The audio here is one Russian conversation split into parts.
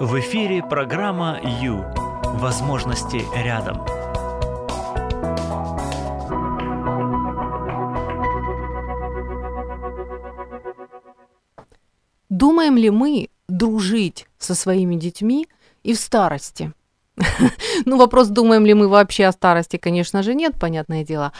В эфире программа «Ю». Возможности рядом. Думаем ли мы дружить со своими детьми и в старости? Ну, вопрос, думаем ли мы вообще о старости, конечно же, нет, понятное дело.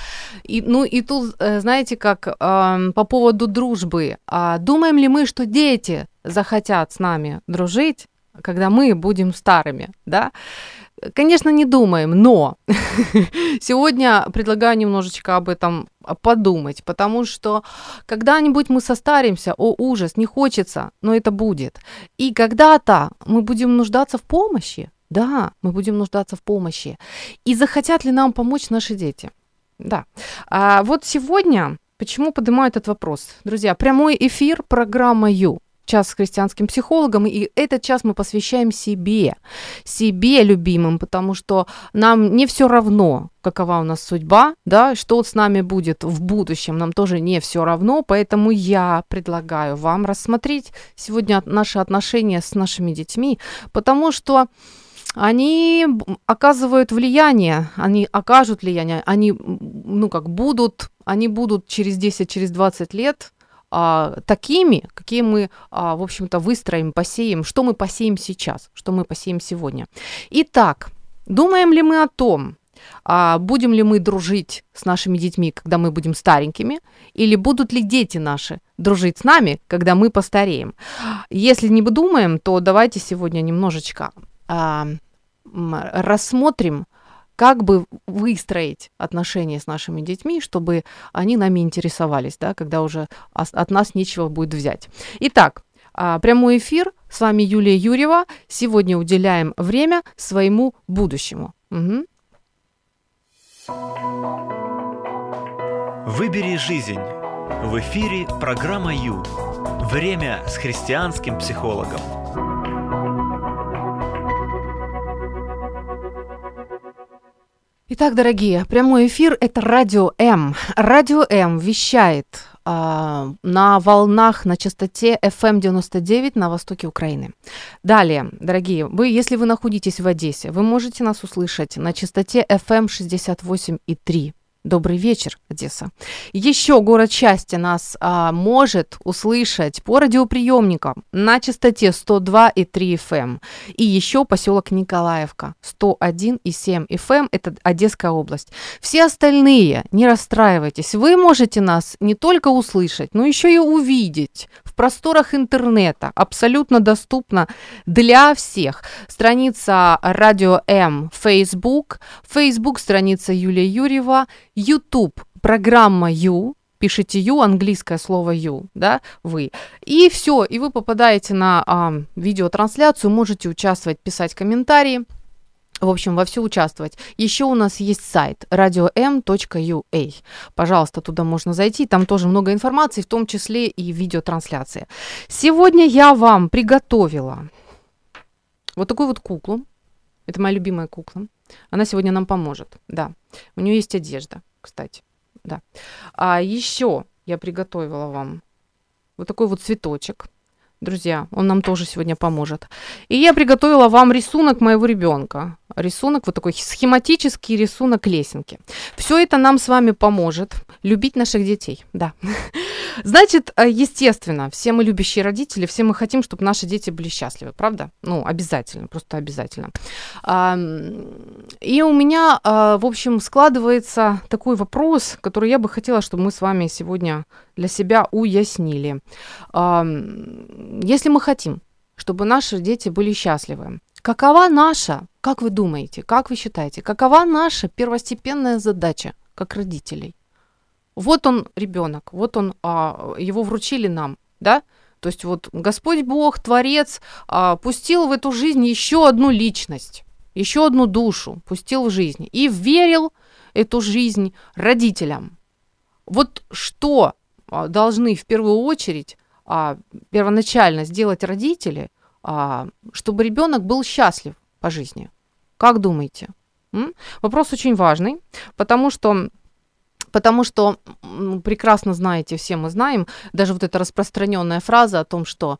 И, ну, и тут, э, знаете, как э, по поводу дружбы. А думаем ли мы, что дети захотят с нами дружить, когда мы будем старыми, да? Конечно, не думаем, но сегодня предлагаю немножечко об этом подумать, потому что когда-нибудь мы состаримся, о ужас, не хочется, но это будет. И когда-то мы будем нуждаться в помощи, да, мы будем нуждаться в помощи. И захотят ли нам помочь наши дети? Да. А вот сегодня, почему поднимаю этот вопрос? Друзья, прямой эфир, программа Ю час с христианским психологом, и этот час мы посвящаем себе, себе любимым, потому что нам не все равно, какова у нас судьба, да, что вот с нами будет в будущем, нам тоже не все равно, поэтому я предлагаю вам рассмотреть сегодня наши отношения с нашими детьми, потому что они оказывают влияние, они окажут влияние, они, ну, как будут, они будут через 10, через 20 лет а, такими, какие мы, а, в общем-то, выстроим, посеем, что мы посеем сейчас, что мы посеем сегодня. Итак, думаем ли мы о том, а, будем ли мы дружить с нашими детьми, когда мы будем старенькими, или будут ли дети наши дружить с нами, когда мы постареем. Если не думаем, то давайте сегодня немножечко а, рассмотрим, как бы выстроить отношения с нашими детьми, чтобы они нами интересовались, да, когда уже от нас нечего будет взять. Итак, а, прямой эфир. С вами Юлия Юрьева. Сегодня уделяем время своему будущему. Угу. Выбери жизнь. В эфире программа Ю. Время с христианским психологом. Итак, дорогие, прямой эфир – это Радио М. Радио М вещает э, на волнах на частоте FM 99 на востоке Украины. Далее, дорогие, вы, если вы находитесь в Одессе, вы можете нас услышать на частоте FM 68,3 Добрый вечер, Одесса. Еще город счастья нас а, может услышать по радиоприемникам на частоте 102,3 FM. Эм. И еще поселок Николаевка 101,7 FM. Эм. Это Одесская область. Все остальные, не расстраивайтесь, вы можете нас не только услышать, но еще и увидеть в просторах интернета. Абсолютно доступно для всех. Страница Радио М Facebook, Facebook страница Юлия Юрьева, YouTube программа Ю, пишите Ю, английское слово Ю, да, вы. И все, и вы попадаете на а, видеотрансляцию, можете участвовать, писать комментарии. В общем, во все участвовать. Еще у нас есть сайт radio.m.ua. Пожалуйста, туда можно зайти. Там тоже много информации, в том числе и видеотрансляция. Сегодня я вам приготовила вот такую вот куклу. Это моя любимая кукла. Она сегодня нам поможет. Да. У нее есть одежда кстати. Да. А еще я приготовила вам вот такой вот цветочек. Друзья, он нам тоже сегодня поможет. И я приготовила вам рисунок моего ребенка. Рисунок, вот такой схематический рисунок лесенки. Все это нам с вами поможет любить наших детей. Да. Значит, э, естественно, все мы любящие родители, все мы хотим, чтобы наши дети были счастливы, правда? Ну, обязательно, просто обязательно. И у меня, а, в общем, складывается такой вопрос, который я бы хотела, чтобы мы с вами сегодня для себя уяснили. Если мы хотим, чтобы наши дети были счастливы, какова наша, как вы думаете, как вы считаете, какова наша первостепенная задача как родителей? Вот он ребенок, вот он, а, его вручили нам, да? То есть вот Господь Бог, Творец, а, пустил в эту жизнь еще одну личность, еще одну душу, пустил в жизнь и верил эту жизнь родителям. Вот что а, должны в первую очередь а, первоначально сделать родители, чтобы ребенок был счастлив по жизни? Как думаете? М? Вопрос очень важный, потому что Потому что прекрасно знаете, все мы знаем, даже вот эта распространенная фраза о том, что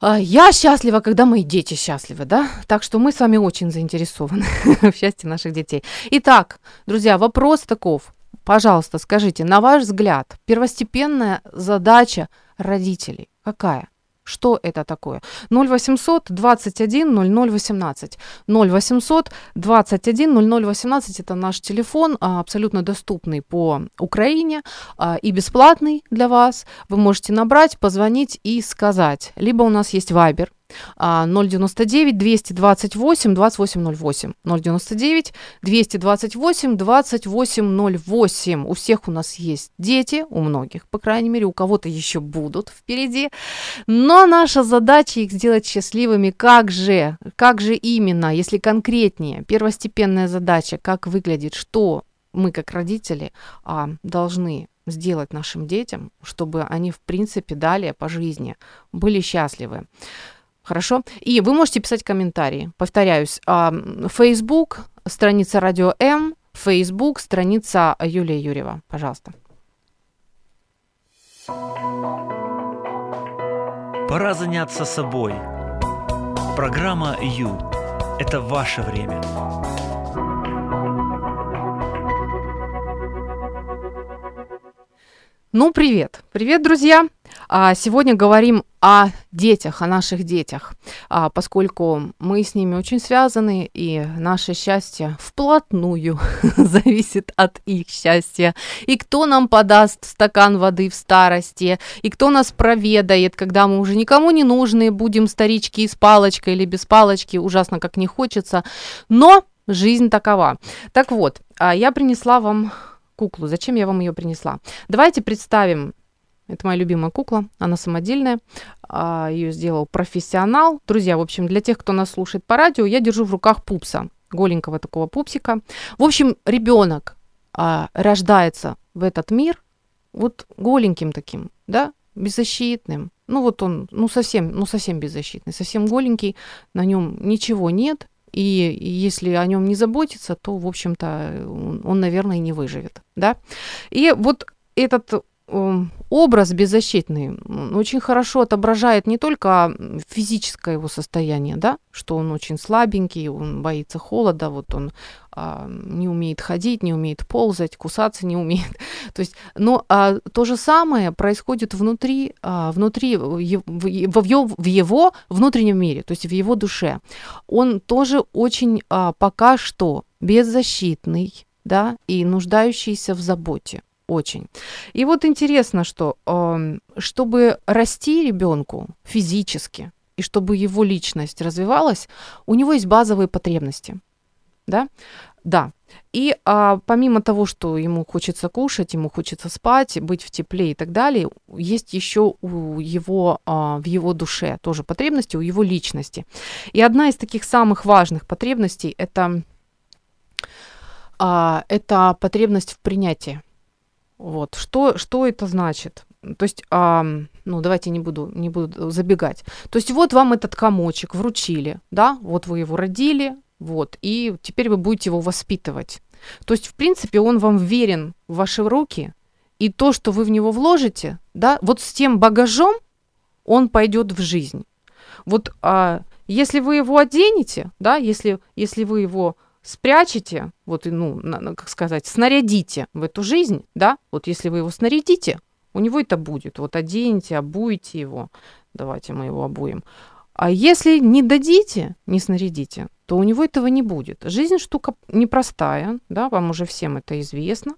А, Я счастлива, когда мои дети счастливы, да? Так что мы с вами очень заинтересованы в счастье наших детей. Итак, друзья, вопрос таков. Пожалуйста, скажите, на ваш взгляд, первостепенная задача родителей какая? Что это такое? 0800 21 00 18. 0800 21 00 18 это наш телефон, а, абсолютно доступный по Украине а, и бесплатный для вас. Вы можете набрать, позвонить и сказать. Либо у нас есть Viber 099 228 2808. 099 228 2808. У всех у нас есть дети, у многих, по крайней мере, у кого-то еще будут впереди. Но наша задача их сделать счастливыми. Как же? Как же именно, если конкретнее? Первостепенная задача, как выглядит, что мы как родители а, должны сделать нашим детям, чтобы они, в принципе, далее по жизни были счастливы. Хорошо? И вы можете писать комментарии. Повторяюсь, а, Facebook, страница Радио М, Facebook, страница Юлия Юрьева. Пожалуйста. Пора заняться собой. Программа «Ю» – это ваше время. Ну, привет. Привет, друзья. А, Сегодня говорим о детях, о наших детях, А, поскольку мы с ними очень связаны, и наше счастье вплотную зависит от их счастья. И кто нам подаст стакан воды в старости, и кто нас проведает, когда мы уже никому не нужны, будем старички с палочкой или без палочки, ужасно как не хочется. Но жизнь такова. Так вот, а, я принесла вам куклу. Зачем я вам ее принесла? Давайте представим это моя любимая кукла, она самодельная, а, ее сделал профессионал. Друзья, в общем, для тех, кто нас слушает по радио, я держу в руках пупса, голенького такого пупсика. В общем, ребенок а, рождается в этот мир вот голеньким таким, да, беззащитным. Ну вот он, ну совсем, ну совсем беззащитный, совсем голенький, на нем ничего нет, и если о нем не заботиться, то, в общем-то, он, он, наверное, не выживет, да. И вот этот образ беззащитный очень хорошо отображает не только физическое его состояние, да, что он очень слабенький, он боится холода, вот он а, не умеет ходить, не умеет ползать, кусаться не умеет. То есть, но а, то же самое происходит внутри, а, внутри в, в, его, в его внутреннем мире, то есть в его душе. Он тоже очень а, пока что беззащитный, да, и нуждающийся в заботе очень. И вот интересно, что чтобы расти ребенку физически и чтобы его личность развивалась, у него есть базовые потребности, да, да. И а, помимо того, что ему хочется кушать, ему хочется спать, быть в тепле и так далее, есть еще у его, а, в его душе тоже потребности, у его личности. И одна из таких самых важных потребностей это, а, это потребность в принятии. Вот. Что, что это значит? То есть, а, ну, давайте не буду, не буду забегать. То есть, вот вам этот комочек вручили, да, вот вы его родили, вот, и теперь вы будете его воспитывать. То есть, в принципе, он вам верен в ваши руки, и то, что вы в него вложите, да, вот с тем багажом он пойдет в жизнь. Вот а, если вы его оденете, да, если, если вы его спрячете, вот, ну, как сказать, снарядите в эту жизнь, да, вот если вы его снарядите, у него это будет. Вот оденьте, обуйте его. Давайте мы его обуем. А если не дадите, не снарядите, то у него этого не будет. Жизнь штука непростая, да, вам уже всем это известно,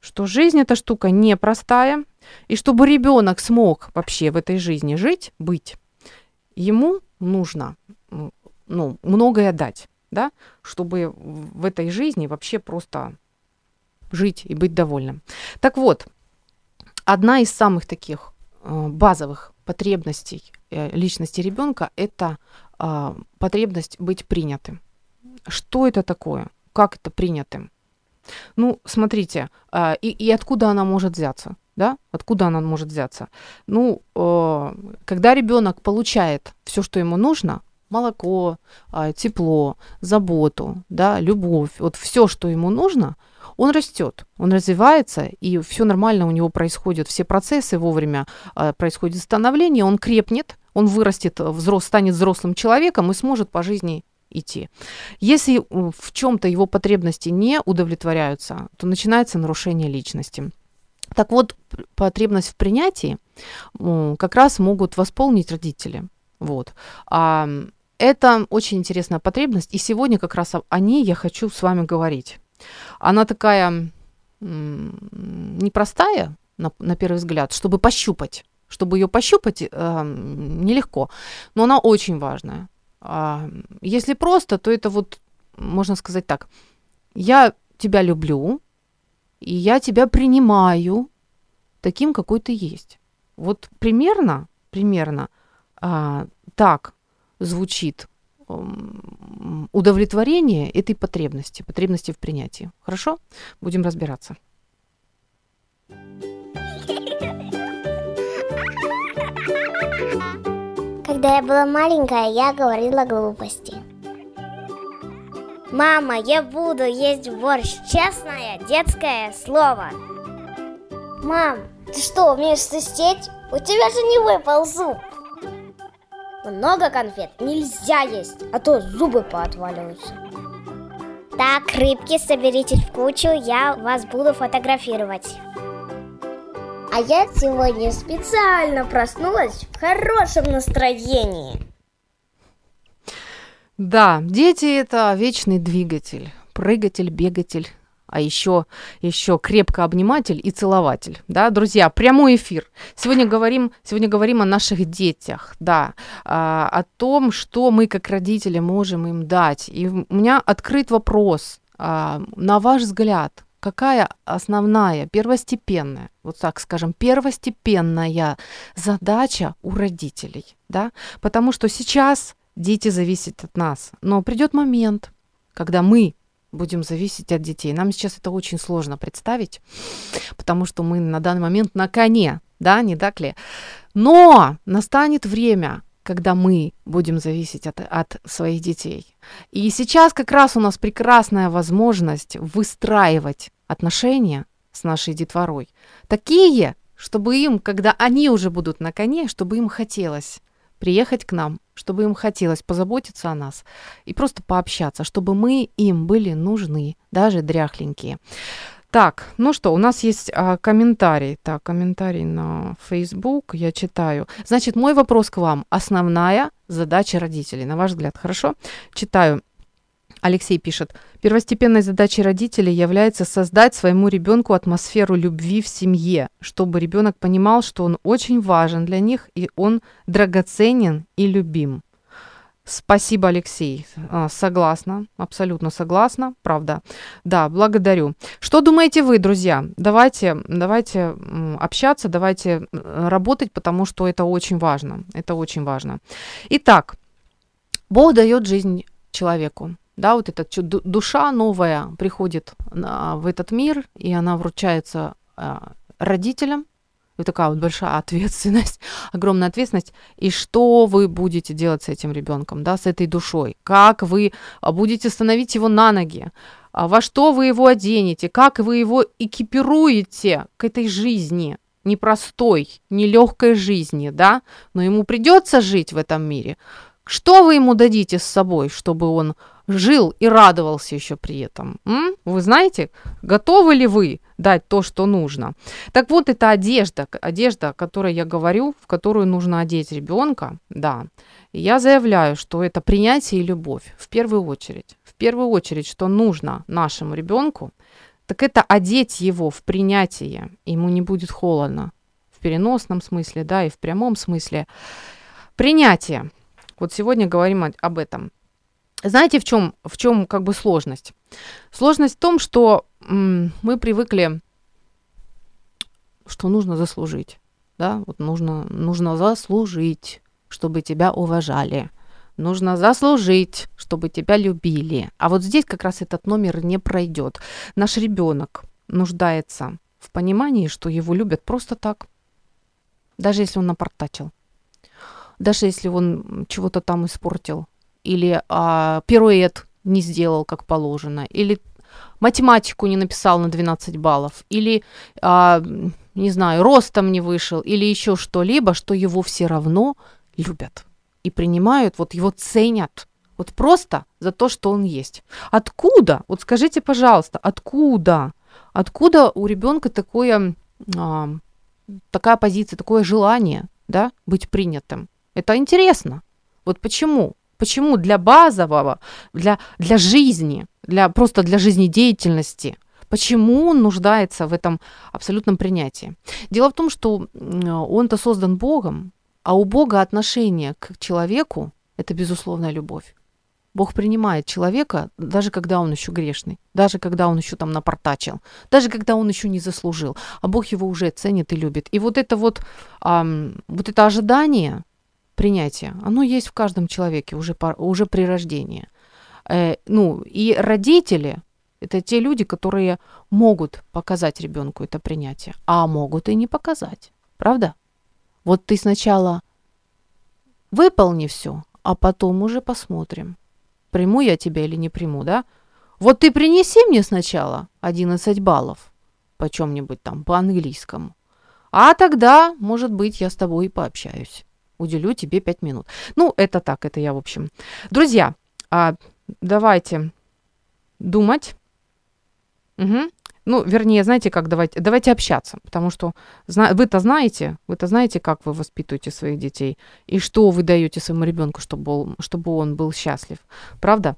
что жизнь эта штука непростая, и чтобы ребенок смог вообще в этой жизни жить, быть, ему нужно ну, многое дать да, чтобы в этой жизни вообще просто жить и быть довольным. Так вот, одна из самых таких э, базовых потребностей э, личности ребенка это э, потребность быть принятым. Что это такое? Как это принятым? Ну, смотрите, и, и откуда она может взяться? Да? Откуда она может взяться? Ну, когда ребенок получает все, что ему нужно, молоко, а, тепло, заботу, да, любовь, вот все, что ему нужно, он растет, он развивается, и все нормально у него происходит, все процессы вовремя э, происходит становление, он крепнет, он вырастет, взрос, станет взрослым человеком и сможет по жизни идти. Если в чем-то его потребности не удовлетворяются, то начинается нарушение личности. Так вот, потребность в принятии как раз могут восполнить родители. Вот. А это очень интересная потребность, и сегодня как раз о ней я хочу с вами говорить. Она такая непростая, на, на первый взгляд, чтобы пощупать. Чтобы ее пощупать э, нелегко, но она очень важная. А, если просто, то это вот, можно сказать так, я тебя люблю, и я тебя принимаю таким, какой ты есть. Вот примерно, примерно а, так звучит удовлетворение этой потребности, потребности в принятии. Хорошо? Будем разбираться. Когда я была маленькая, я говорила глупости. Мама, я буду есть борщ. Честное детское слово. Мам, ты что, умеешь свистеть? У тебя же не выпал зуб. Много конфет нельзя есть, а то зубы поотваливаются. Так, рыбки, соберитесь в кучу, я вас буду фотографировать. А я сегодня специально проснулась в хорошем настроении. Да, дети это вечный двигатель, прыгатель, бегатель, а еще, еще крепко обниматель и целователь. Да, друзья, прямой эфир. Сегодня говорим, сегодня говорим о наших детях, да, а, о том, что мы как родители можем им дать. И у меня открыт вопрос, а, на ваш взгляд, какая основная, первостепенная, вот так скажем, первостепенная задача у родителей, да, потому что сейчас дети зависят от нас, но придет момент, когда мы будем зависеть от детей. Нам сейчас это очень сложно представить, потому что мы на данный момент на коне, да, не так ли? Но настанет время, когда мы будем зависеть от, от своих детей. И сейчас как раз у нас прекрасная возможность выстраивать отношения с нашей детворой. Такие, чтобы им, когда они уже будут на коне, чтобы им хотелось приехать к нам, чтобы им хотелось позаботиться о нас и просто пообщаться, чтобы мы им были нужны, даже дряхленькие. Так, ну что, у нас есть а, комментарий. Так, комментарий на Facebook, я читаю. Значит, мой вопрос к вам. Основная задача родителей, на ваш взгляд, хорошо? Читаю. Алексей пишет, первостепенной задачей родителей является создать своему ребенку атмосферу любви в семье, чтобы ребенок понимал, что он очень важен для них и он драгоценен и любим. Спасибо, Алексей. А, согласна, абсолютно согласна, правда. Да, благодарю. Что думаете вы, друзья? Давайте, давайте общаться, давайте работать, потому что это очень важно. Это очень важно. Итак, Бог дает жизнь человеку да, вот эта душа новая приходит в этот мир, и она вручается э, родителям. Вот такая вот большая ответственность, огромная ответственность. И что вы будете делать с этим ребенком, да, с этой душой? Как вы а, будете становить его на ноги? А во что вы его оденете? Как вы его экипируете к этой жизни? непростой, нелегкой жизни, да, но ему придется жить в этом мире. Что вы ему дадите с собой, чтобы он жил и радовался еще при этом. М? Вы знаете, готовы ли вы дать то, что нужно? Так вот, это одежда, одежда, о которой я говорю, в которую нужно одеть ребенка, да. И я заявляю, что это принятие и любовь в первую очередь. В первую очередь, что нужно нашему ребенку, так это одеть его в принятие. Ему не будет холодно в переносном смысле, да, и в прямом смысле. Принятие. Вот сегодня говорим об этом. Знаете, в чем, в чем как бы сложность? Сложность в том, что м, мы привыкли, что нужно заслужить. Да, вот нужно, нужно заслужить, чтобы тебя уважали. Нужно заслужить, чтобы тебя любили. А вот здесь как раз этот номер не пройдет. Наш ребенок нуждается в понимании, что его любят просто так. Даже если он напортачил. Даже если он чего-то там испортил или а, пируэт не сделал как положено, или математику не написал на 12 баллов, или, а, не знаю, ростом не вышел, или еще что-либо, что его все равно любят и принимают, вот его ценят. Вот просто за то, что он есть. Откуда? Вот скажите, пожалуйста, откуда? Откуда у ребенка такое, а, такая позиция, такое желание, да, быть принятым? Это интересно. Вот почему? Почему для базового, для, для жизни, для, просто для жизнедеятельности, почему он нуждается в этом абсолютном принятии? Дело в том, что он-то создан Богом, а у Бога отношение к человеку – это безусловная любовь. Бог принимает человека, даже когда он еще грешный, даже когда он еще там напортачил, даже когда он еще не заслужил, а Бог его уже ценит и любит. И вот это вот, эм, вот это ожидание принятия, оно есть в каждом человеке уже, уже при рождении. Э, ну, и родители – это те люди, которые могут показать ребенку это принятие, а могут и не показать. Правда? Вот ты сначала выполни все, а потом уже посмотрим, приму я тебя или не приму, да? Вот ты принеси мне сначала 11 баллов по чем-нибудь там, по английскому. А тогда, может быть, я с тобой и пообщаюсь. Уделю тебе 5 минут. Ну, это так, это я, в общем. Друзья, а, давайте думать. Угу. Ну, вернее, знаете, как давайте, давайте общаться, потому что вы-то знаете, вы-то знаете, как вы воспитываете своих детей и что вы даете своему ребенку, чтобы он, чтобы он был счастлив, правда?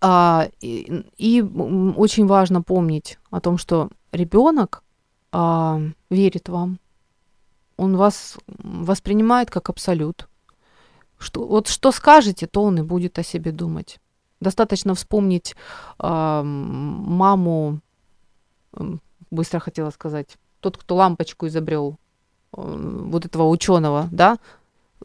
А, и, и очень важно помнить о том, что ребенок а, верит вам, он вас воспринимает как абсолют. Что, вот что скажете, то он и будет о себе думать. Достаточно вспомнить э, маму быстро хотела сказать, тот, кто лампочку изобрел, э, вот этого ученого, да,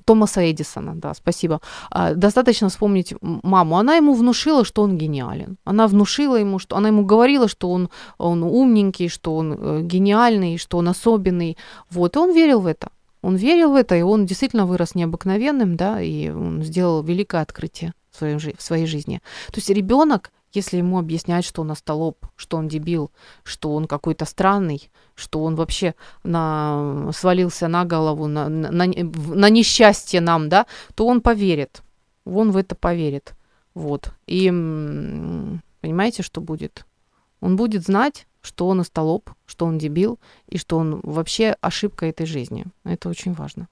Томаса Эдисона, да, спасибо. А, достаточно вспомнить маму. Она ему внушила, что он гениален. Она внушила ему, что она ему говорила, что он, он умненький, что он э, гениальный, что он особенный. Вот, и он верил в это. Он верил в это, и он действительно вырос необыкновенным, да, и он сделал великое открытие в своей, в своей жизни. То есть ребенок если ему объяснять, что он остолоп, что он дебил, что он какой-то странный, что он вообще на, свалился на голову, на, на, на несчастье нам, да, то он поверит. Он в это поверит. Вот. И понимаете, что будет? Он будет знать, что он остолоп, что он дебил, и что он вообще ошибка этой жизни. Это очень важно.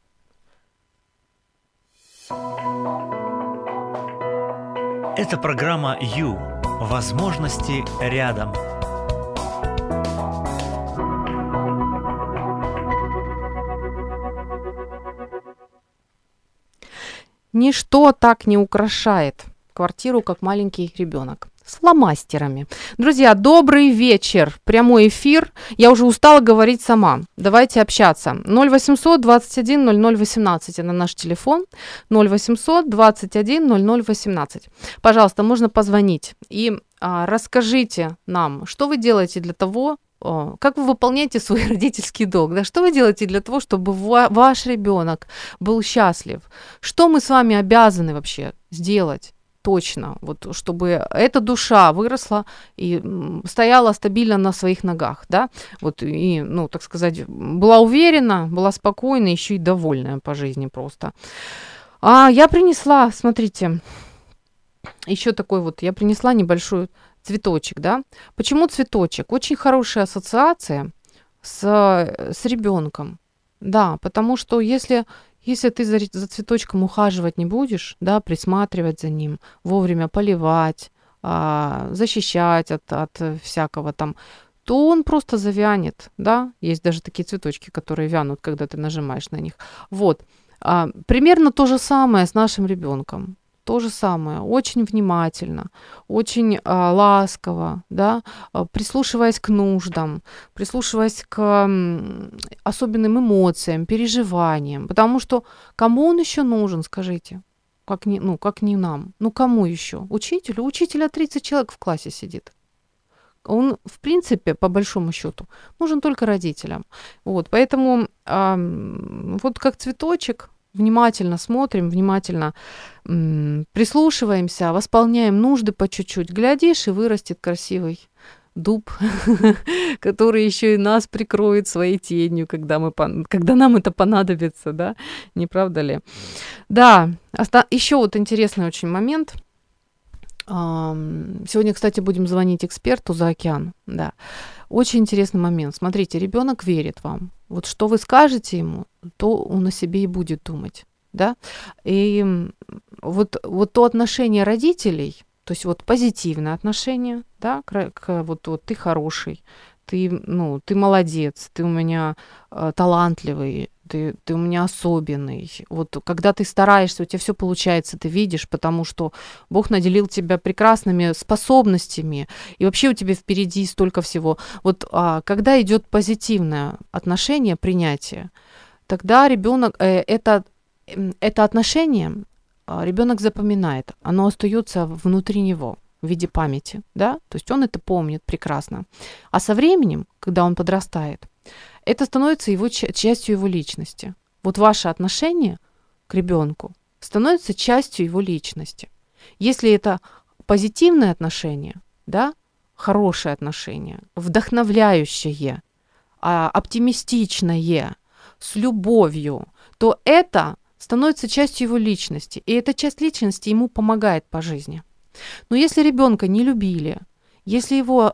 Это программа «Ю» Возможности рядом. Ничто так не украшает квартиру, как маленький ребенок с фломастерами. Друзья, добрый вечер. Прямой эфир. Я уже устала говорить сама. Давайте общаться. 0800 21 00 18 это наш телефон. 0800 21 00 18. Пожалуйста, можно позвонить и а, расскажите нам, что вы делаете для того, как вы выполняете свой родительский долг, да, что вы делаете для того, чтобы ваш ребенок был счастлив, что мы с вами обязаны вообще сделать точно, вот чтобы эта душа выросла и стояла стабильно на своих ногах, да, вот и, ну, так сказать, была уверена, была спокойна, еще и довольная по жизни просто. А я принесла, смотрите, еще такой вот, я принесла небольшой цветочек, да. Почему цветочек? Очень хорошая ассоциация с, с ребенком. Да, потому что если если ты за, за цветочком ухаживать не будешь, да, присматривать за ним, вовремя поливать, а, защищать от, от всякого там, то он просто завянет, да. Есть даже такие цветочки, которые вянут, когда ты нажимаешь на них. Вот. А, примерно то же самое с нашим ребенком то же самое, очень внимательно, очень а, ласково, да, а, прислушиваясь к нуждам, прислушиваясь к м, особенным эмоциям, переживаниям, потому что кому он еще нужен, скажите? Как не, ну, как не нам. Ну, кому еще? Учителю? Учителя 30 человек в классе сидит. Он, в принципе, по большому счету, нужен только родителям. Вот, поэтому э, вот как цветочек, внимательно смотрим, внимательно м, прислушиваемся, восполняем нужды по чуть-чуть, глядишь, и вырастет красивый дуб, который еще и нас прикроет своей тенью, когда, мы, когда нам это понадобится, да, не правда ли? Да, оста- еще вот интересный очень момент. Сегодня, кстати, будем звонить эксперту за океан, да. Очень интересный момент. Смотрите, ребенок верит вам. Вот что вы скажете ему, то он о себе и будет думать, да. И вот, вот то отношение родителей, то есть вот позитивное отношение, да, к, к вот, вот ты хороший, ты, ну, ты молодец, ты у меня э, талантливый, ты, ты у меня особенный. Вот когда ты стараешься, у тебя все получается, ты видишь, потому что Бог наделил тебя прекрасными способностями, и вообще у тебя впереди столько всего. Вот а, когда идет позитивное отношение, принятие, тогда ребенок э, это, это отношение а, ребенок запоминает, оно остается внутри него в виде памяти, да, то есть он это помнит прекрасно. А со временем, когда он подрастает, это становится его частью его личности. Вот ваше отношение к ребенку становится частью его личности. Если это позитивное отношение, да, хорошее отношение, вдохновляющее, а, оптимистичное, с любовью, то это становится частью его личности, и эта часть личности ему помогает по жизни. Но если ребенка не любили, если, его,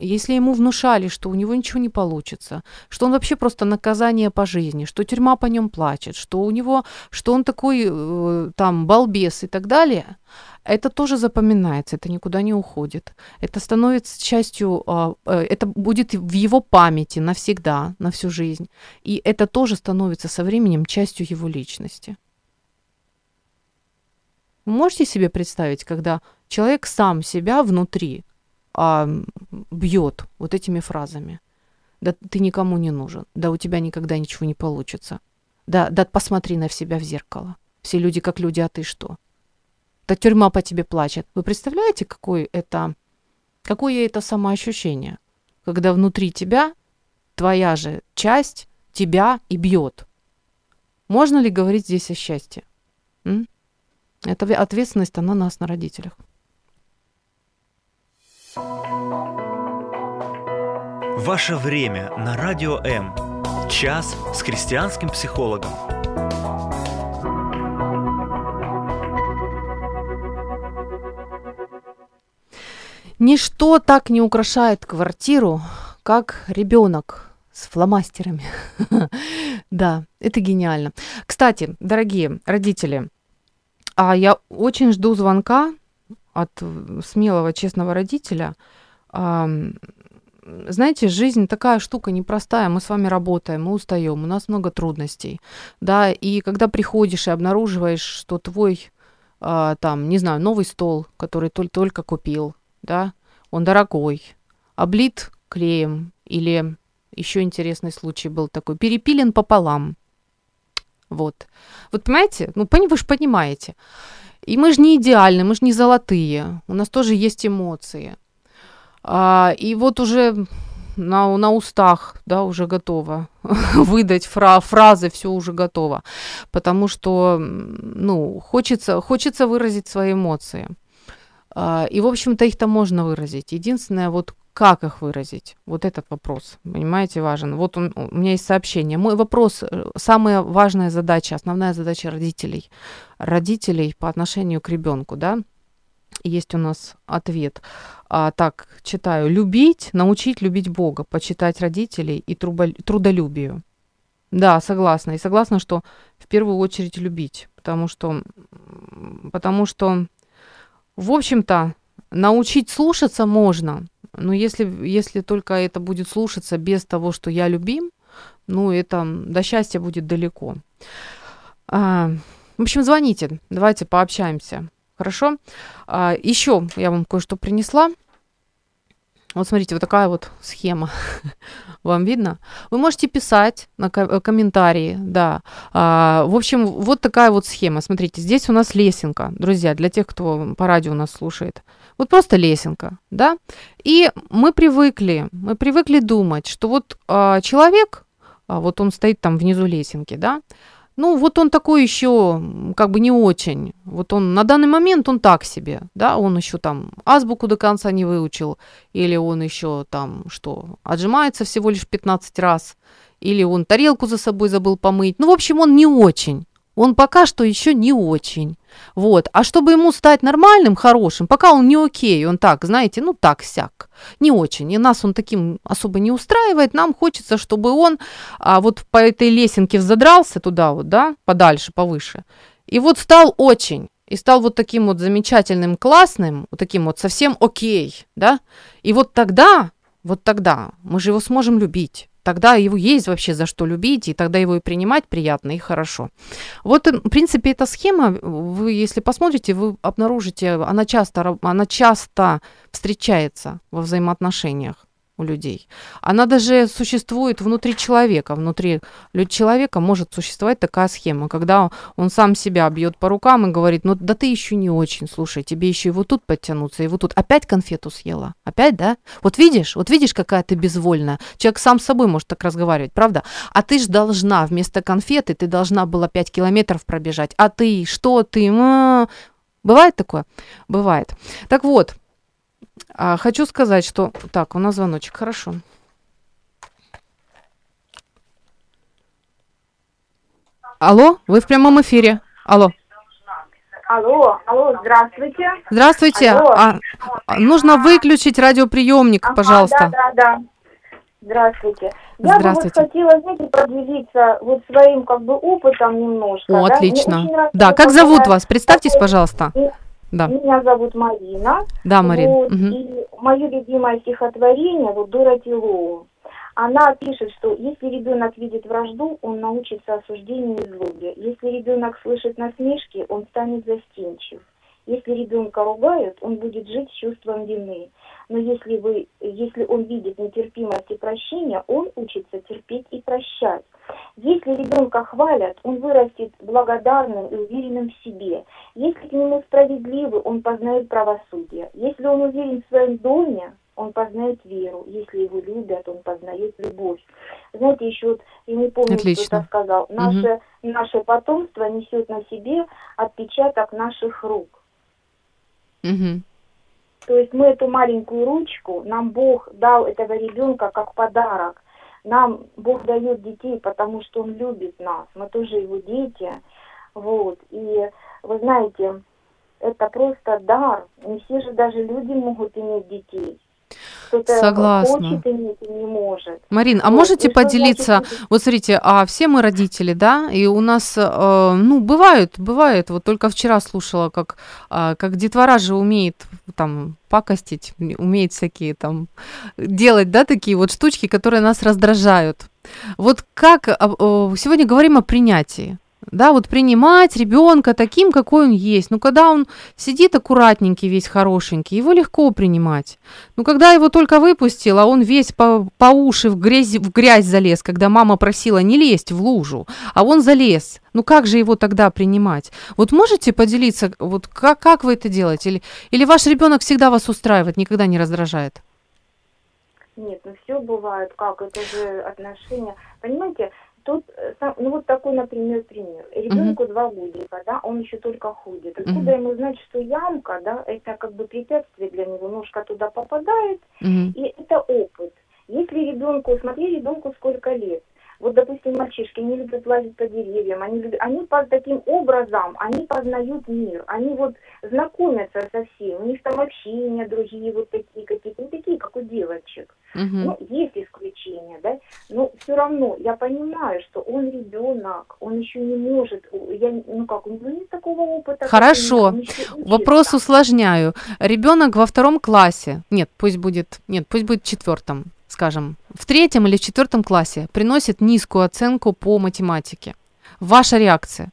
если ему внушали, что у него ничего не получится, что он вообще просто наказание по жизни, что тюрьма по нем плачет, что у него, что он такой э, там балбес и так далее, это тоже запоминается, это никуда не уходит. Это становится частью, а, э, это будет в его памяти навсегда, на всю жизнь. И это тоже становится со временем частью его личности. Вы можете себе представить, когда человек сам себя внутри а, бьет вот этими фразами? Да ты никому не нужен, да у тебя никогда ничего не получится. Да, да посмотри на себя в зеркало. Все люди как люди, а ты что? Да тюрьма по тебе плачет. Вы представляете, какое это, какое это самоощущение, когда внутри тебя твоя же часть тебя и бьет? Можно ли говорить здесь о счастье? М? Это ответственность, она нас на родителях. Ваше время на Радио М. Час с христианским психологом. Ничто так не украшает квартиру, как ребенок с фломастерами. да, это гениально. Кстати, дорогие родители, а я очень жду звонка от смелого, честного родителя. Знаете, жизнь такая штука непростая. Мы с вами работаем, мы устаем, у нас много трудностей. Да, и когда приходишь и обнаруживаешь, что твой, а, там, не знаю, новый стол, который только купил, да, он дорогой, облит клеем или еще интересный случай был такой, перепилен пополам. Вот. Вот понимаете? Ну, вы же понимаете. И мы же не идеальны, мы же не золотые. У нас тоже есть эмоции. А, и вот уже на, на устах, да, уже готово выдать фра фразы, все уже готово. Потому что, ну, хочется, хочется выразить свои эмоции. А, и, в общем-то, их-то можно выразить. Единственное, вот как их выразить? Вот этот вопрос, понимаете, важен. Вот он, у меня есть сообщение. Мой вопрос, э, самая важная задача, основная задача родителей, родителей по отношению к ребенку, да? Есть у нас ответ. А, так, читаю. Любить, научить любить Бога, почитать родителей и трудолюбию. Да, согласна. И согласна, что в первую очередь любить, потому что, потому что в общем-то, научить слушаться можно, но если, если только это будет слушаться без того, что я любим, ну, это до счастья будет далеко. А, в общем, звоните, давайте пообщаемся. Хорошо? А, еще я вам кое-что принесла. Вот смотрите, вот такая вот схема. Вам видно? Вы можете писать на э, комментарии, да. А, в общем, вот такая вот схема. Смотрите, здесь у нас лесенка, друзья, для тех, кто по радио нас слушает. Вот просто лесенка, да. И мы привыкли, мы привыкли думать, что вот а, человек, а, вот он стоит там внизу лесенки, да, ну, вот он такой еще как бы не очень. Вот он на данный момент он так себе, да, он еще там азбуку до конца не выучил, или он еще там что, отжимается всего лишь 15 раз, или он тарелку за собой забыл помыть. Ну, в общем, он не очень. Он пока что еще не очень. Вот. А чтобы ему стать нормальным, хорошим, пока он не окей, он так, знаете, ну так сяк, не очень. И нас он таким особо не устраивает. Нам хочется, чтобы он а, вот по этой лесенке задрался туда вот, да, подальше, повыше. И вот стал очень. И стал вот таким вот замечательным, классным, вот таким вот совсем окей, да. И вот тогда, вот тогда мы же его сможем любить тогда его есть вообще за что любить, и тогда его и принимать приятно и хорошо. Вот, в принципе, эта схема, вы, если посмотрите, вы обнаружите, она часто, она часто встречается во взаимоотношениях у людей. Она даже существует внутри человека. Внутри человека может существовать такая схема, когда он сам себя бьет по рукам и говорит, ну да ты еще не очень, слушай, тебе еще и вот тут подтянуться, и вот тут опять конфету съела. Опять, да? Вот видишь, вот видишь, какая ты безвольная. Человек сам с собой может так разговаривать, правда? А ты ж должна вместо конфеты, ты должна была 5 километров пробежать. А ты, что ты? Бывает такое? Бывает. Так вот, а, хочу сказать, что... Так, у нас звоночек, хорошо. Алло, вы в прямом эфире. Алло. Алло, алло, здравствуйте. Здравствуйте. Алло. А, а нужно выключить радиоприемник, ага, пожалуйста. Да, да, да. Здравствуйте. Я Здравствуйте. бы вот хотела, знаете, поделиться вот своим как бы опытом немножко. О, да? отлично. Да, как зовут вас? Представьтесь, пожалуйста. Да. Меня зовут Марина. Да, Марина. Вот, угу. И мое любимое стихотворение, вот Дороти Лоу, она пишет, что если ребенок видит вражду, он научится осуждению и злобе. Если ребенок слышит насмешки, он станет застенчив. Если ребенка ругают, он будет жить с чувством вины. Но если, вы, если он видит нетерпимость и прощение, он учится терпеть и прощать. Если ребенка хвалят, он вырастет благодарным и уверенным в себе. Если к нему справедливы, он познает правосудие. Если он уверен в своем доме, он познает веру. Если его любят, он познает любовь. Знаете, еще вот, я не помню, Отлично. кто это сказал, наше, угу. наше потомство несет на себе отпечаток наших рук. Угу. То есть мы эту маленькую ручку, нам Бог дал этого ребенка как подарок. Нам Бог дает детей, потому что Он любит нас. Мы тоже Его дети. Вот. И вы знаете, это просто дар. Не все же даже люди могут иметь детей Согласна. хочет иметь и не может. Марин, а вот, можете поделиться, значит... вот смотрите, а все мы родители, да, и у нас, э, ну, бывает, бывает, вот только вчера слушала, как, э, как детвора же умеет там пакостить, умеет всякие там делать, да, такие вот штучки, которые нас раздражают. Вот как, э, сегодня говорим о принятии, да, вот принимать ребенка таким, какой он есть. Ну, когда он сидит аккуратненький, весь хорошенький, его легко принимать. Ну, когда его только выпустил, а он весь по, по уши в грязь, в грязь залез, когда мама просила не лезть в лужу, а он залез. Ну, как же его тогда принимать? Вот можете поделиться, вот как, как вы это делаете? Или, или ваш ребенок всегда вас устраивает, никогда не раздражает? Нет, ну все бывает, как, это же отношения. Понимаете, Тут, э, ну вот такой, например, пример. Ребенку uh-huh. два годика, да, он еще только ходит. Откуда uh-huh. ему знать, что ямка, да, это как бы препятствие для него, ножка туда попадает, uh-huh. и это опыт. Если ребенку, смотри, ребенку сколько лет, вот, допустим, мальчишки не любят лазить по деревьям, они, любят, они по таким образом, они познают мир, они вот знакомятся со всем, у них там общения другие вот такие какие-то, не такие, как у девочек. Угу. Ну, есть исключения, да, но все равно я понимаю, что он ребенок, он еще не может, я, ну как, у него нет такого опыта. Хорошо, вопрос усложняю. Ребенок во втором классе, нет, пусть будет, нет, пусть будет в четвертом, скажем, в третьем или в четвертом классе приносит низкую оценку по математике. Ваша реакция?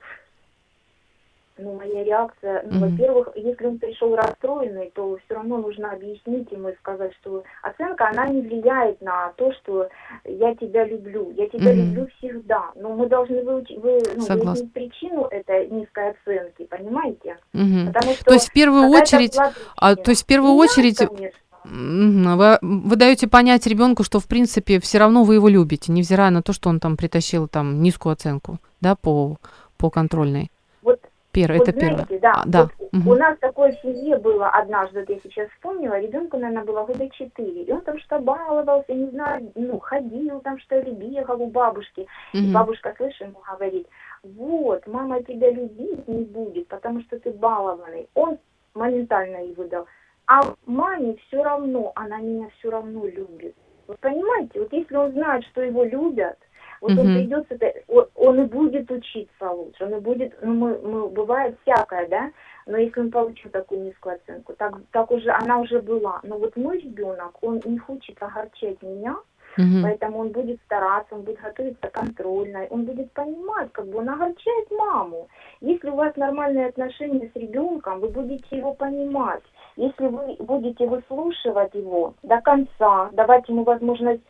Ну, моя реакция, ну, mm-hmm. во-первых, если он пришел расстроенный, то все равно нужно объяснить ему и сказать, что оценка, она не влияет на то, что я тебя люблю. Я тебя mm-hmm. люблю всегда. Но мы должны выучить, вы, ну, выяснить причину этой низкой оценки, понимаете? Mm-hmm. Потому что то есть в первую очередь, а, то есть в первую очередь, конечно. Вы, вы даете понять ребенку, что в принципе все равно вы его любите, невзирая на то, что он там притащил там низкую оценку, да, по, по контрольной. Вот Первое, Вот это первое. знаете, да, А, да. вот Мгм. у нас такое в семье было однажды, вот я сейчас вспомнила, ребенку, наверное, было года четыре, и он там что баловался, не знаю, ну, ходил там, что ли, бегал у бабушки, и Мгм. бабушка, слышишь, ему говорит, вот, мама тебя любить не будет, потому что ты балованный. Он моментально ей выдал. А маме все равно, она меня все равно любит. Вы понимаете, вот если он знает, что его любят, вот он Мгм. придет, он, он и будет учиться лучше, он и будет, ну, мы, мы, бывает всякое, да, но если он получил такую низкую оценку, так, так уже, она уже была. Но вот мой ребенок, он не хочет огорчать меня, Мгм. Поэтому он будет стараться, он будет готовиться контрольной, он будет понимать, как бы он огорчает маму. Если у вас нормальные отношения с ребенком, вы будете его понимать. Если вы будете выслушивать его до конца, давать ему возможность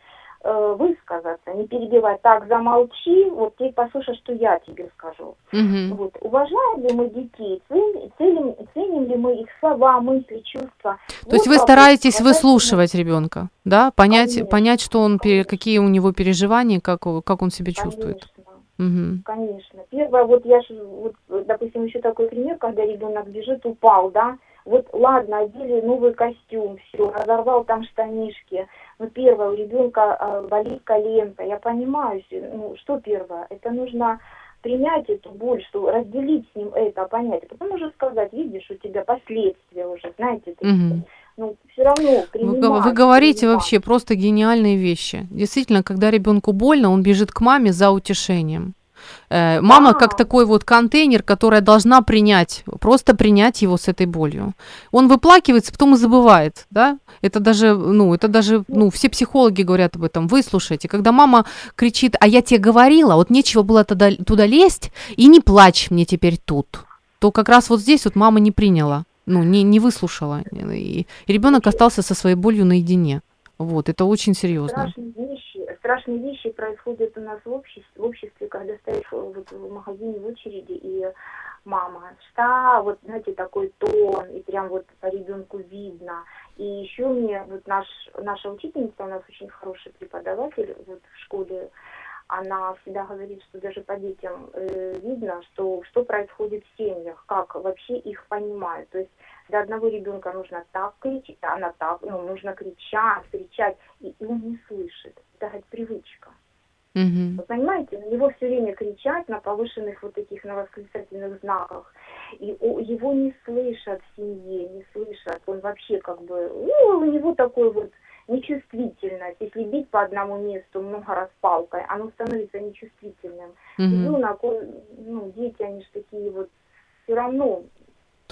э, высказаться, не перебивать, так, замолчи, вот ты послушай, что я тебе скажу. Мгм. Вот. Уважаем ли мы детей, ценим, ценим, ценим ли мы их слова, мысли, чувства. То есть Вот вы вопрос. стараетесь ли выслушивать ребенка, да, понять, Конечно. понять, что он, Конечно. какие у него переживания, как, как он себя Конечно. чувствует. Мгм. Конечно. Первое, вот я вот, допустим, еще такой пример, когда ребенок бежит, упал, да, вот ладно, одели новый костюм, все, разорвал там штанишки. Но первое, у ребенка э, болит коленка, я понимаю, ну, что первое, это нужно принять эту боль, что разделить с ним это, понять, а потом уже сказать, видишь, у тебя последствия уже, знаете, такие. Мгм. ну, все равно Вы, принимать. го- вы говорите принимать. вообще просто гениальные вещи. Действительно, когда ребенку больно, он бежит к маме за утешением. Э, Мама Да. как такой вот контейнер, которая должна принять, просто принять его с этой болью. Он выплакивается, потом и забывает, да? Это даже, ну, это даже, ну, все психологи говорят об этом. Выслушайте. Когда мама кричит, а я тебе говорила, вот нечего было туда, туда лезть, и не плачь мне теперь тут, то как раз вот здесь вот мама не приняла, ну, не, не выслушала. И, и ребенок остался со своей болью наедине. Вот, это очень серьезно. Страшные страшные вещи происходят у нас в обществе, в обществе когда стоишь э, вот в магазине в очереди, и мама, что, вот, знаете, такой тон, и прям вот по ребенку видно. И еще мне, вот наш, наша учительница, у нас очень хороший преподаватель вот в школе, она всегда говорит, что даже по детям э, видно, что, что происходит в семьях, как вообще их понимают. То есть для одного ребенка нужно так кричать, она так, ну, нужно кричать, кричать, и, и он не слышит. Говорит, привычка. Мгм. Вы понимаете, на него все время кричать на повышенных вот таких на восклицательных знаках. И о- его не слышат в семье, не слышат. Он вообще как бы, ну, у него такой вот нечувствительность. Если бить по одному месту много раз палкой, оно становится нечувствительным. Мгм. Ребенок, он, ну, дети, они же такие вот все равно.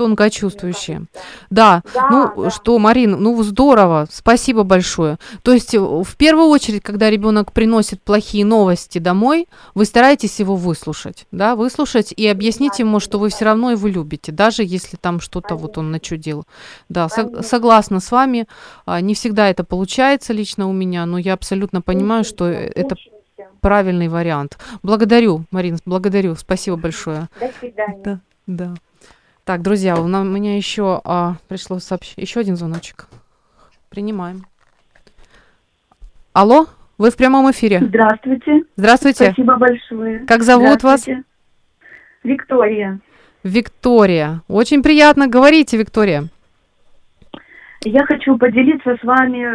Тонко чувствующие. Да, Да, ну да. что, Марин, ну здорово, спасибо большое. То есть э, в первую очередь, когда ребенок приносит плохие новости домой, вы стараетесь его выслушать, да, выслушать и объяснить ему, что вы все равно его любите, даже если там что-то вот он начудил. Да, со- согласна с вами. А, Не всегда это получается лично у меня, но я абсолютно понимаю, что Учимся, это учимся. правильный вариант. Благодарю, Марин, благодарю, спасибо большое. До свидания. Да, да. Так, друзья, у меня еще а, пришло сообщение. Еще один звоночек. Принимаем. Алло, вы в прямом эфире. Здравствуйте. Здравствуйте. Спасибо большое. Как зовут вас? Виктория. Виктория. Очень приятно. Говорите, Виктория. Я хочу поделиться с вами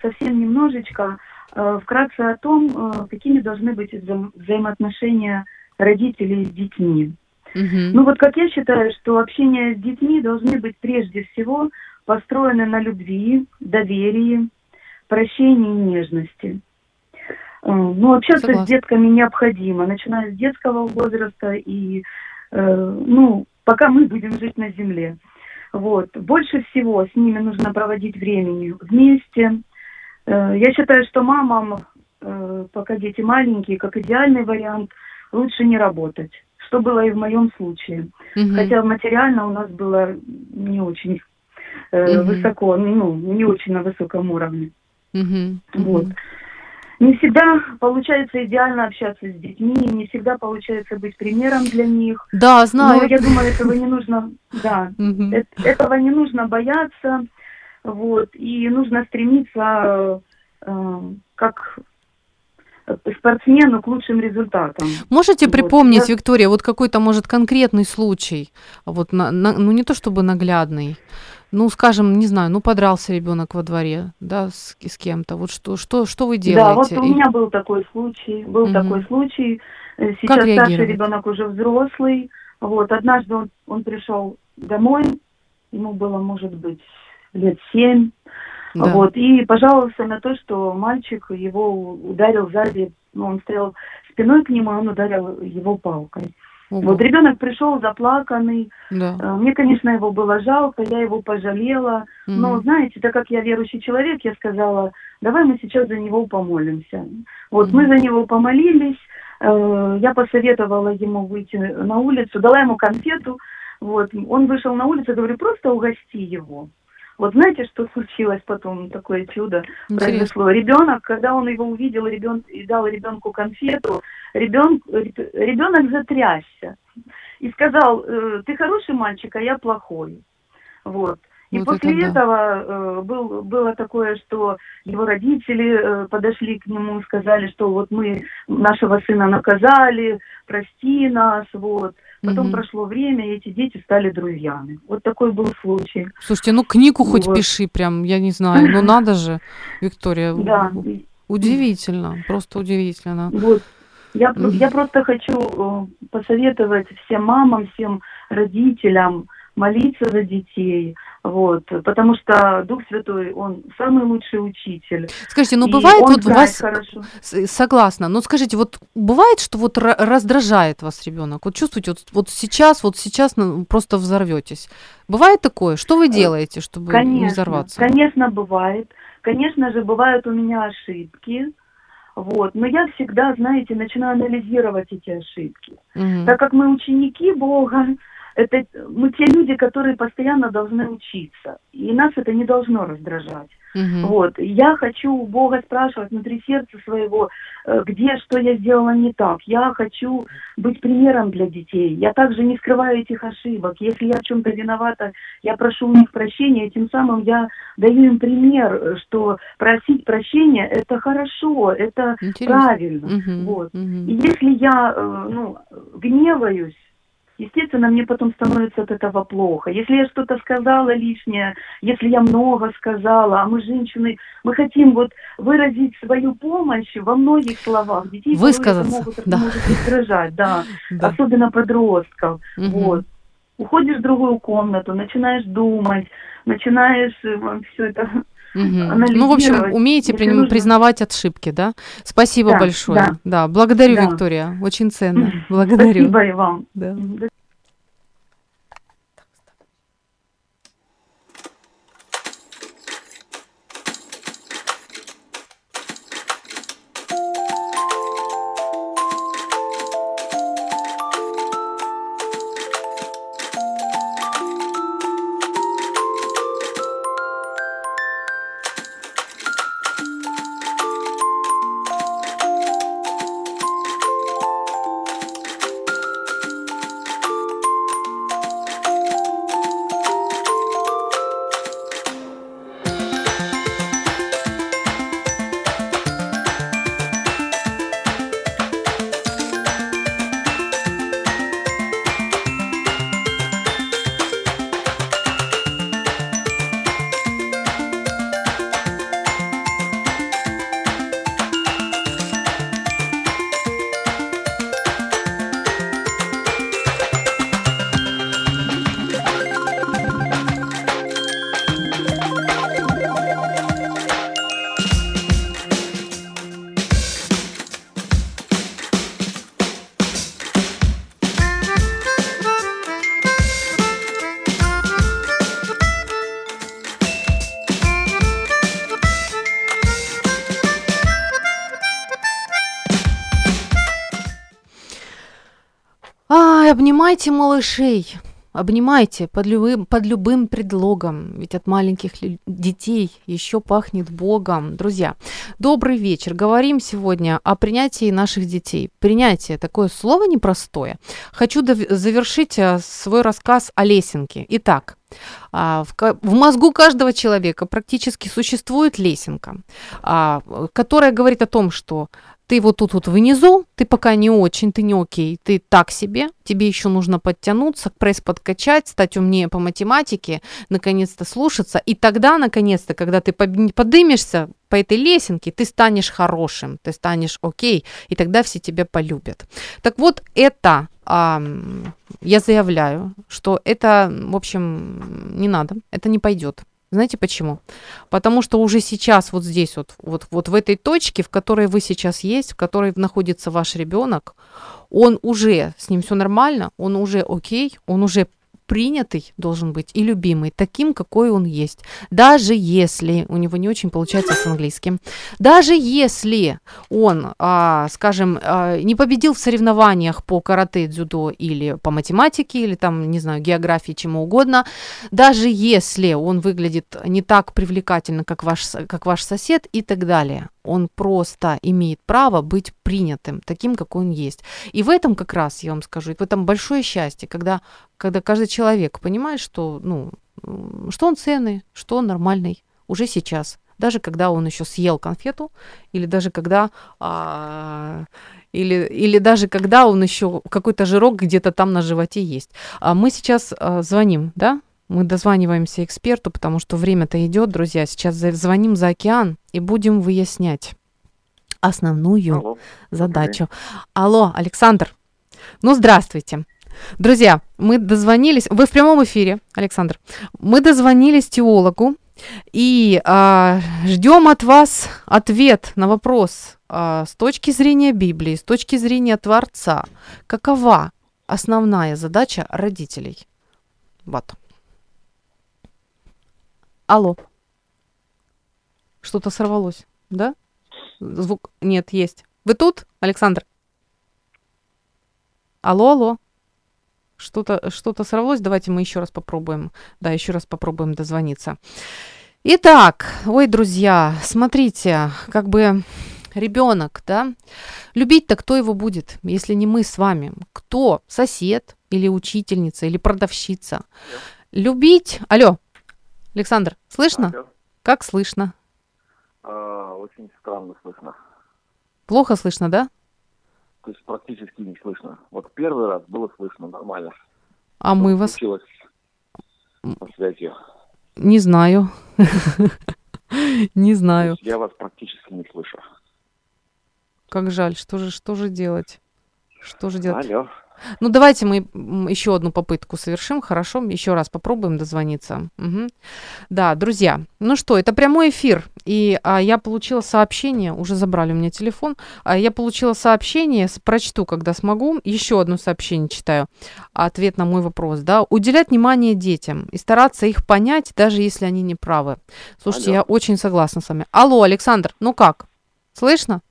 совсем немножечко, э, вкратце о том, э, какими должны быть взаим- взаимоотношения родителей с детьми. Ну вот как я считаю, что общение с детьми должны быть прежде всего построены на любви, доверии, прощении и нежности. Э, Ну, общаться Согласна. с детками необходимо, начиная с детского возраста и, э, ну, пока мы будем жить на земле. Вот. Больше всего с ними нужно проводить времени вместе. Э, Я считаю, что мамам, э, пока дети маленькие, как идеальный вариант, лучше не работать, что было и в моем случае. Мгм. Хотя материально у нас было не очень э, Мгм. высоко, ну, не очень на высоком уровне. Мгм. Вот. Не всегда получается идеально общаться с детьми, не всегда получается быть примером для них. Да, Но знаю. я думаю, этого не нужно, да, э- этого не нужно бояться. вот, и нужно стремиться э, как спортсмену к лучшим результатам. Можете Вот, припомнить, я- Виктория, вот какой-то, может, конкретный случай, вот, на- на- ну, не то чтобы наглядный, ну, скажем, не знаю, ну, подрался ребенок во дворе, да, с, с кем-то, вот что, что, что вы делаете? Да, вот у меня был такой случай, был Мгм. такой случай. Э, Сейчас старший ребенок уже взрослый. Вот, однажды он, он пришел домой, ему было, может быть, лет семь, Да. вот, и пожаловался на то, что мальчик его ударил сзади, ну, он стоял спиной к нему, а он ударил его палкой. Ого, Вот ребенок пришел заплаканный, да. Э, мне, конечно, его было жалко, я его пожалела, но, Мгм. знаете, так как я верующий человек, я сказала, давай мы сейчас за него помолимся. Вот Мгм. мы за него помолились, э, я посоветовала ему выйти на улицу, дала ему конфету, вот, он вышел на улицу, говорю, просто угости его. Вот знаете, что случилось потом, такое чудо Интересно. произошло. Ребенок, когда он его увидел ребен... и дал ребенку конфету, ребен... ребенок затрясся и сказал, «Э, ты хороший мальчик, а я плохой. Вот. И Вот после это да. этого э, был, было такое, что его родители э, подошли к нему сказали, что вот мы нашего сына наказали, прости нас, вот. Потом Мгм. прошло время, и эти дети стали друзьями. Вот такой был случай. Слушайте, ну книгу хоть Вот. пиши прям, я не знаю, ну надо же, Виктория. Да, Удивительно, просто удивительно. Вот. Я, я просто хочу э, посоветовать всем мамам, всем родителям молиться за детей, вот, потому что Дух Святой, Он самый лучший учитель. Скажите, ну бывает вот у вас, хорошо. с- согласна, но скажите, вот бывает, что вот ра- раздражает вас ребенок? Вот чувствуете, вот, вот сейчас, вот сейчас ну, просто взорветесь. Бывает такое? Что вы делаете, чтобы не Конечно, взорваться? конечно, бывает. Конечно же, бывают у меня ошибки, вот, но я всегда, знаете, начинаю анализировать эти ошибки. Мгм. Так как мы ученики Бога, это мы те люди, которые постоянно должны учиться. И нас это не должно раздражать. Мгм. Вот. Я хочу у Бога спрашивать внутри сердца своего, э, где, что я сделала не так. Я хочу быть примером для детей. Я также не скрываю этих ошибок. Если я в чем-то виновата, я прошу у них прощения, и тем самым я даю им пример, что просить прощения – это хорошо, это Интересно. правильно. Мгм. Вот. Мгм. И если я э, ну, гневаюсь, естественно, мне потом становится от этого плохо. Если я что-то сказала лишнее, если я много сказала, а мы, женщины, мы хотим вот выразить свою помощь во многих словах. Детей Высказаться, могут, да. может раздражать, да. Да. Особенно подростков. Мгм. Вот. Уходишь в другую комнату, начинаешь думать, начинаешь все это Мгм. Ну, в общем, умеете приним- нужно. признавать ошибки, да? Спасибо Да, большое. да. благодарю, Да. Виктория. Очень ценно. Благодарю. Спасибо и вам. Да. Обнимайте малышей. Обнимайте под любым, под любым предлогом, ведь от маленьких детей еще пахнет Богом. Друзья, добрый вечер. Говорим сегодня о принятии наших детей. Принятие такое слово непростое. Хочу завершить а, свой рассказ о лесенке. Итак, А, в, в мозгу каждого человека практически существует лесенка, а, которая говорит о том, что ты вот тут вот внизу, ты пока не очень, ты не окей, ты так себе, тебе еще нужно подтянуться, пресс подкачать, стать умнее по математике, наконец-то слушаться, и тогда, наконец-то, когда ты под- подымешься по этой лесенке, ты станешь хорошим, ты станешь окей, и тогда все тебя полюбят. Так вот, это ам, я заявляю, что это, в общем, не надо, это не пойдет. Знаете почему? Потому что уже сейчас вот здесь вот, вот, вот в этой точке, в которой вы сейчас есть, в которой находится ваш ребенок, он уже, с ним все нормально, он уже окей, он уже принятый должен быть и любимый таким, какой он есть. Даже если у него не очень получается с английским, даже если он, а, скажем, а, не победил в соревнованиях по карате, дзюдо или по математике, или там, не знаю, географии, чему угодно, даже если он выглядит не так привлекательно, как ваш, как ваш сосед и так далее, он просто имеет право быть принятым, таким, какой он есть. И в этом как раз, я вам скажу, в этом большое счастье, когда, когда каждый человек понимает, что, ну, что он ценный, что он нормальный уже сейчас, даже когда он еще съел конфету, или даже когда а, или, или даже когда он еще какой-то жирок где-то там на животе есть. А мы сейчас а, звоним, да? Мы дозваниваемся эксперту, потому что время-то идет, друзья. Сейчас звоним за океан и будем выяснять основную Алло. задачу. Алло, Александр. Ну, здравствуйте. Друзья, мы дозвонились. Вы в прямом эфире, Александр. Мы дозвонились теологу и а, ждем от вас ответ на вопрос а, с точки зрения Библии, с точки зрения Творца. Какова основная задача родителей? Вот. Алло. Что-то сорвалось, да? Звук нет, есть. Вы тут, Александр? Алло, алло. Что-то что сорвалось. Давайте мы еще раз попробуем. Да, еще раз попробуем дозвониться. Итак, ой, друзья, смотрите, как бы ребенок, да, любить-то кто его будет, если не мы с вами? Кто? Сосед или учительница или продавщица? Любить? Алло, Александр, слышно? Алло. Как слышно? А, очень странно слышно. Плохо слышно, да? То есть практически не слышно. Вот первый раз было слышно нормально. А мы вас Случилось со связью. не знаю. Не знаю. Я вас практически не слышу. Как жаль, что же, что же делать? Что же делать? Алло. Ну, давайте мы еще одну попытку совершим, хорошо? Еще раз попробуем дозвониться. Мгм. Да, друзья, ну что, это прямой эфир, и а, я получила сообщение, уже забрали у меня телефон, а, я получила сообщение, прочту, когда смогу, еще одно сообщение читаю, ответ на мой вопрос, да, уделять внимание детям и стараться их понять, даже если они не правы. Слушайте, Алло. я очень согласна с вами. Алло, Александр, ну как? Слышно?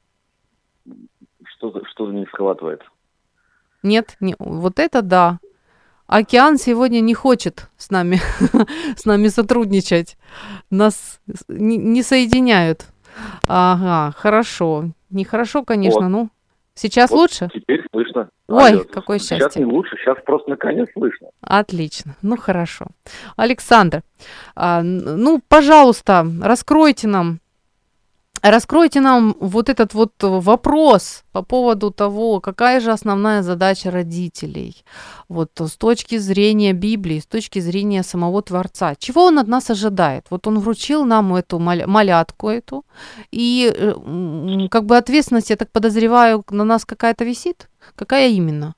Что, что не схватывает? Нет, не, вот это да. Океан сегодня не хочет с нами, с нами сотрудничать. Нас не, не соединяют. Ага, хорошо. Нехорошо, конечно, Вот. ну. Сейчас Вот лучше? Теперь слышно. Ой, Алло. какое Сейчас счастье. не лучше, сейчас просто наконец слышно. Отлично. Ну, хорошо. Александр, а, ну, пожалуйста, раскройте нам, раскройте нам вот этот вот вопрос по поводу того, какая же основная задача родителей, вот с точки зрения Библии, с точки зрения самого Творца. Чего он от нас ожидает? Вот он вручил нам эту маля- малятку эту, и э, как бы ответственность, я так подозреваю, на нас какая-то висит? Какая именно?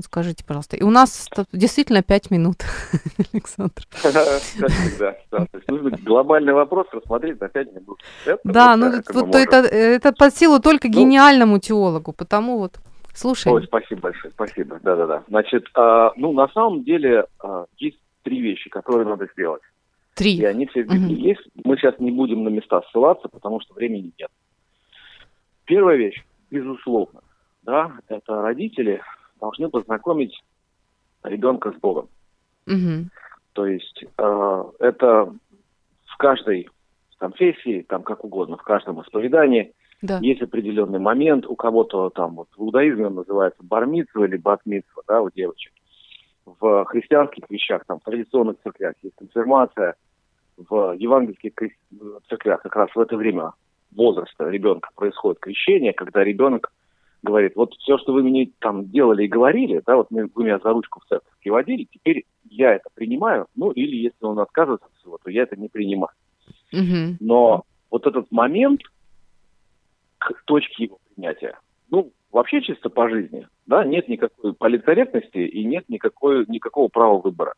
Вот скажите, пожалуйста. И у нас действительно пять минут, Александр. Как всегда. Да, то есть нужно глобальный вопрос рассмотреть на 5 минут. Это Да, вот, ну вот это, это под силу только Ну. гениальному теологу, потому вот слушай. Ой, спасибо большое, спасибо. Да-да-да. Значит, а, ну, на самом деле, а, есть три вещи, которые надо сделать. И Три. они все в Библии Мгм. есть. Мы сейчас не будем на места ссылаться, потому что времени нет. Первая вещь, безусловно, да, это родители должны познакомить ребенка с Богом. Мгм. То есть э, это в каждой конфессии, там как угодно, в каждом исповедании Да. есть определенный момент. У кого-то там вот в иудаизме называется бармитсва или батмитсва, да, у девочек. в христианских вещах, там, в традиционных церквях, есть конфирмация в евангельских церквях как раз в это время возраста ребенка происходит крещение, когда ребенок говорит, вот все, что вы мне там делали и говорили, да, вот вы меня за ручку в церковь приводили, теперь я это принимаю, ну или если он отказывается от всего, то я это не принимаю. Мгм. Но вот этот момент к точке его принятия, ну, вообще чисто по жизни, да, нет никакой политкорректности и нет никакой, никакого права выбора.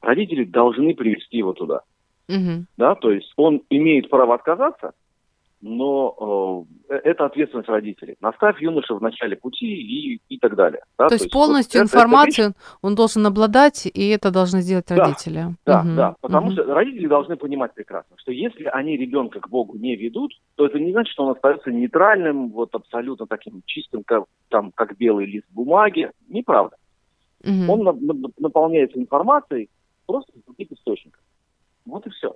Родители должны привести его туда, Мгм. да, то есть он имеет право отказаться, но э, это ответственность родителей. Наставь юноша в начале пути и, и так далее. да, То есть вот полностью это- эта информацию он должен обладать, и это должны сделать Да, родители. Да, Мгм, да, потому что родители должны понимать прекрасно, что если они ребенка к Богу не ведут, то это не значит, что он остается нейтральным, вот абсолютно таким чистым, как, там, как белый лист бумаги. Неправда. Мгм. Он на- на- наполняется информацией просто из других источников. Вот и все.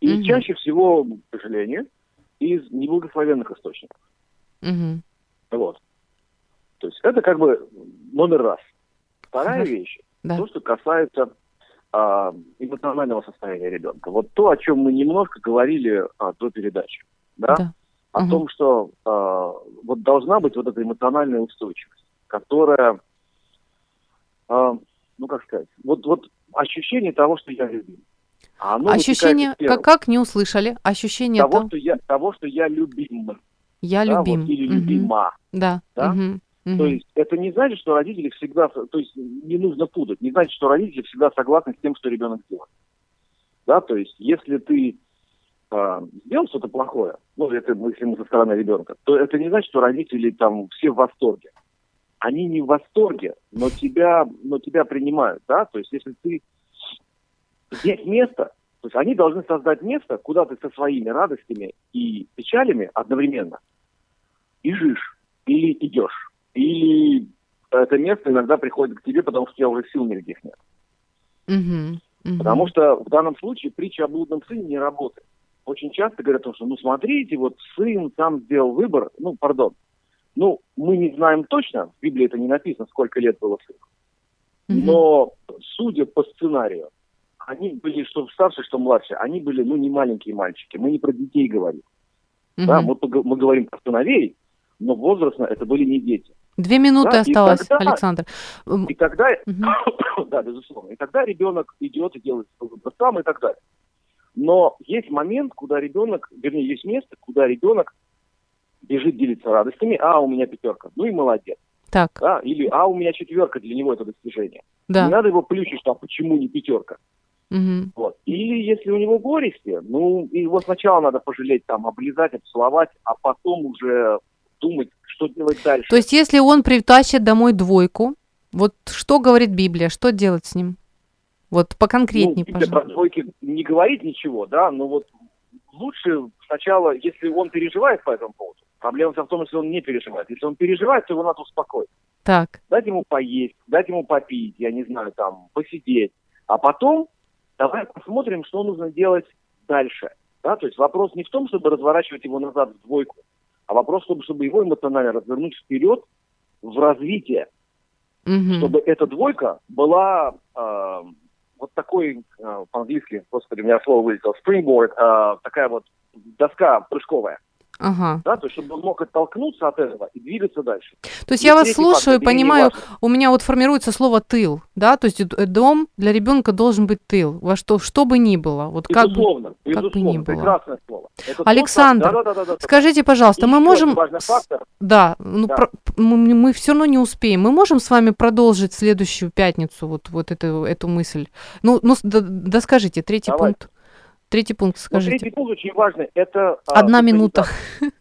И Мгм. чаще всего, к сожалению, из неблагословенных источников. Мгм. Вот. То есть это как бы номер раз. Вторая Хорошо. вещь, Да. то, что касается а, эмоционального состояния ребенка. Вот то, о чем мы немножко говорили а, до передачи. Да? Да. О Мгм. том, что а, вот должна быть вот эта эмоциональная устойчивость, которая, а, ну как сказать, вот, вот ощущение того, что я любим. А оно Ощущение, как, как не услышали? Ощущение того, того, что я, того, что я любим. я да, любим. вот, или Мгм. любима. Да. Да? Мгм. Мгм. То есть это не значит, что родители всегда, то есть не нужно путать, не значит, что родители всегда согласны с тем, что ребенок делает. Да, то есть если ты а, сделал что-то плохое, ну, это если мы со стороны ребенка, то это не значит, что родители там все в восторге. Они не в восторге, но тебя, но тебя принимают, да, то есть если ты есть место, то есть они должны создать место, куда ты со своими радостями и печалями одновременно бежишь или идешь. Или это место иногда приходит к тебе, потому что у тебя уже сил никаких нет. Мгм. Мгм. Потому что в данном случае притча о блудном сыне не работает. Очень часто говорят, о том, что, ну, смотрите, вот сын сам сделал выбор, ну, пардон, ну, мы не знаем точно, в Библии это не написано, сколько лет было сыну, но, судя по сценарию, они были, что старше, что младше, они были, ну, не маленькие мальчики, мы не про детей говорим, да, Мгм. мы, мы говорим про сыновей, но возрастно это были не дети. Две минуты Да, и осталось, тогда- Александр. И тогда, Мгм. да, безусловно, и тогда ребенок идет и делает сам и так далее. Но есть момент, куда ребенок, вернее, есть место, куда ребенок бежит делиться радостями, а у меня пятерка, ну и молодец, Так, да, или а у меня четверка, для него это достижение. Не да. надо его плющить, что а почему не пятерка. Мгм. Вот. Или если у него горести, ну, его сначала надо пожалеть, там, облизать, обцеловать, а потом уже думать, что делать дальше. То есть, если он притащит домой двойку, вот что говорит Библия, что делать с ним? Вот поконкретнее, ну, Библия про пожалуйста. двойки не говорит ничего, да, но вот лучше сначала, если он переживает по этому поводу, проблема в том, если он не переживает. Если он переживает, то его надо успокоить. Так, Дать ему поесть, дать ему попить, я не знаю, там, посидеть. А потом давай посмотрим, что нужно делать дальше. Да? То есть вопрос не в том, чтобы разворачивать его назад в двойку, а вопрос, чтобы, чтобы его эмоционально развернуть вперед в развитие Мгм. чтобы эта двойка была э, вот такой, э, по-английски, господи, у меня слово вылетело, springboard, э, такая вот доска прыжковая, ага. да, то есть чтобы он мог оттолкнуться от этого и двигаться дальше. То есть И я вас слушаю и фактор, не понимаю, у меня вот формируется слово тыл, да, то есть д- дом для ребенка должен быть тыл, во что, что бы ни было, вот как бы. Безусловно, как бы ни было. прекрасное слово. Это то, Александр, что- да-да-да-да-да. Скажите, пожалуйста, И мы можем, фактор. да, ну Да. про- мы, все равно не успеем. Мы можем с вами продолжить следующую пятницу вот вот эту эту мысль. Ну, ну да, да скажите третий Давайте. пункт. Третий пункт скажите. третий пункт очень важный, это... а, Одна минута. социализация.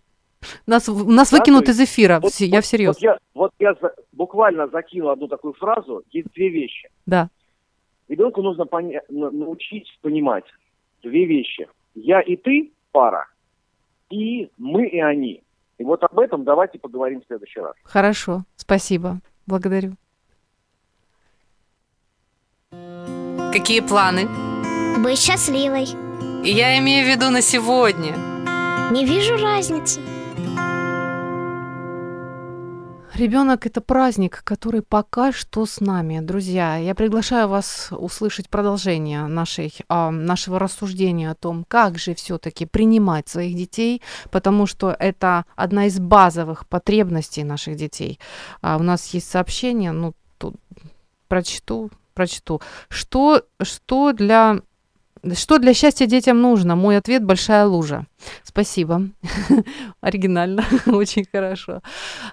Нас нас Да, выкинут то из эфира. Вот- я вот- всерьез. Вот я, вот я за- буквально закинул одну такую фразу. Есть две вещи. Да. Ребенку нужно поня- на- научить понимать две вещи. Я и ты пара, и мы и они. И вот об этом давайте поговорим в следующий раз. Хорошо. Спасибо. Благодарю. Какие планы? Быть счастливой. Я имею в виду на сегодня. Не вижу разницы. Ребенок это праздник, который пока что с нами. Друзья, я приглашаю вас услышать продолжение нашей, а, нашего рассуждения о том, как же все-таки принимать своих детей, потому что это одна из базовых потребностей наших детей. А у нас есть сообщение, ну, тут прочту, прочту. Что, что для что для счастья детям нужно? Мой ответ – большая лужа. Спасибо. Оригинально, очень хорошо.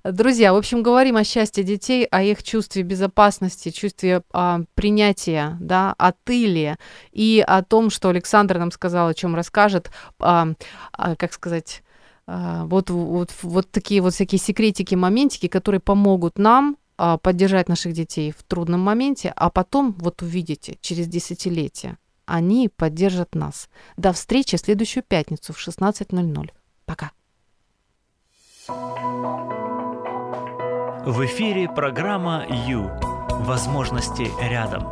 Друзья, в общем, говорим о счастье детей, о их чувстве безопасности, чувстве а, принятия, да, о тыле и о том, что Александр нам сказал, о чем расскажет, а, а, как сказать, а, вот, вот, вот такие вот всякие секретики, моментики, которые помогут нам а, поддержать наших детей в трудном моменте, а потом, вот увидите, через десятилетия, они поддержат нас. До встречи в следующую пятницу в 16.00. Пока. В эфире программа «Ю». Возможности рядом.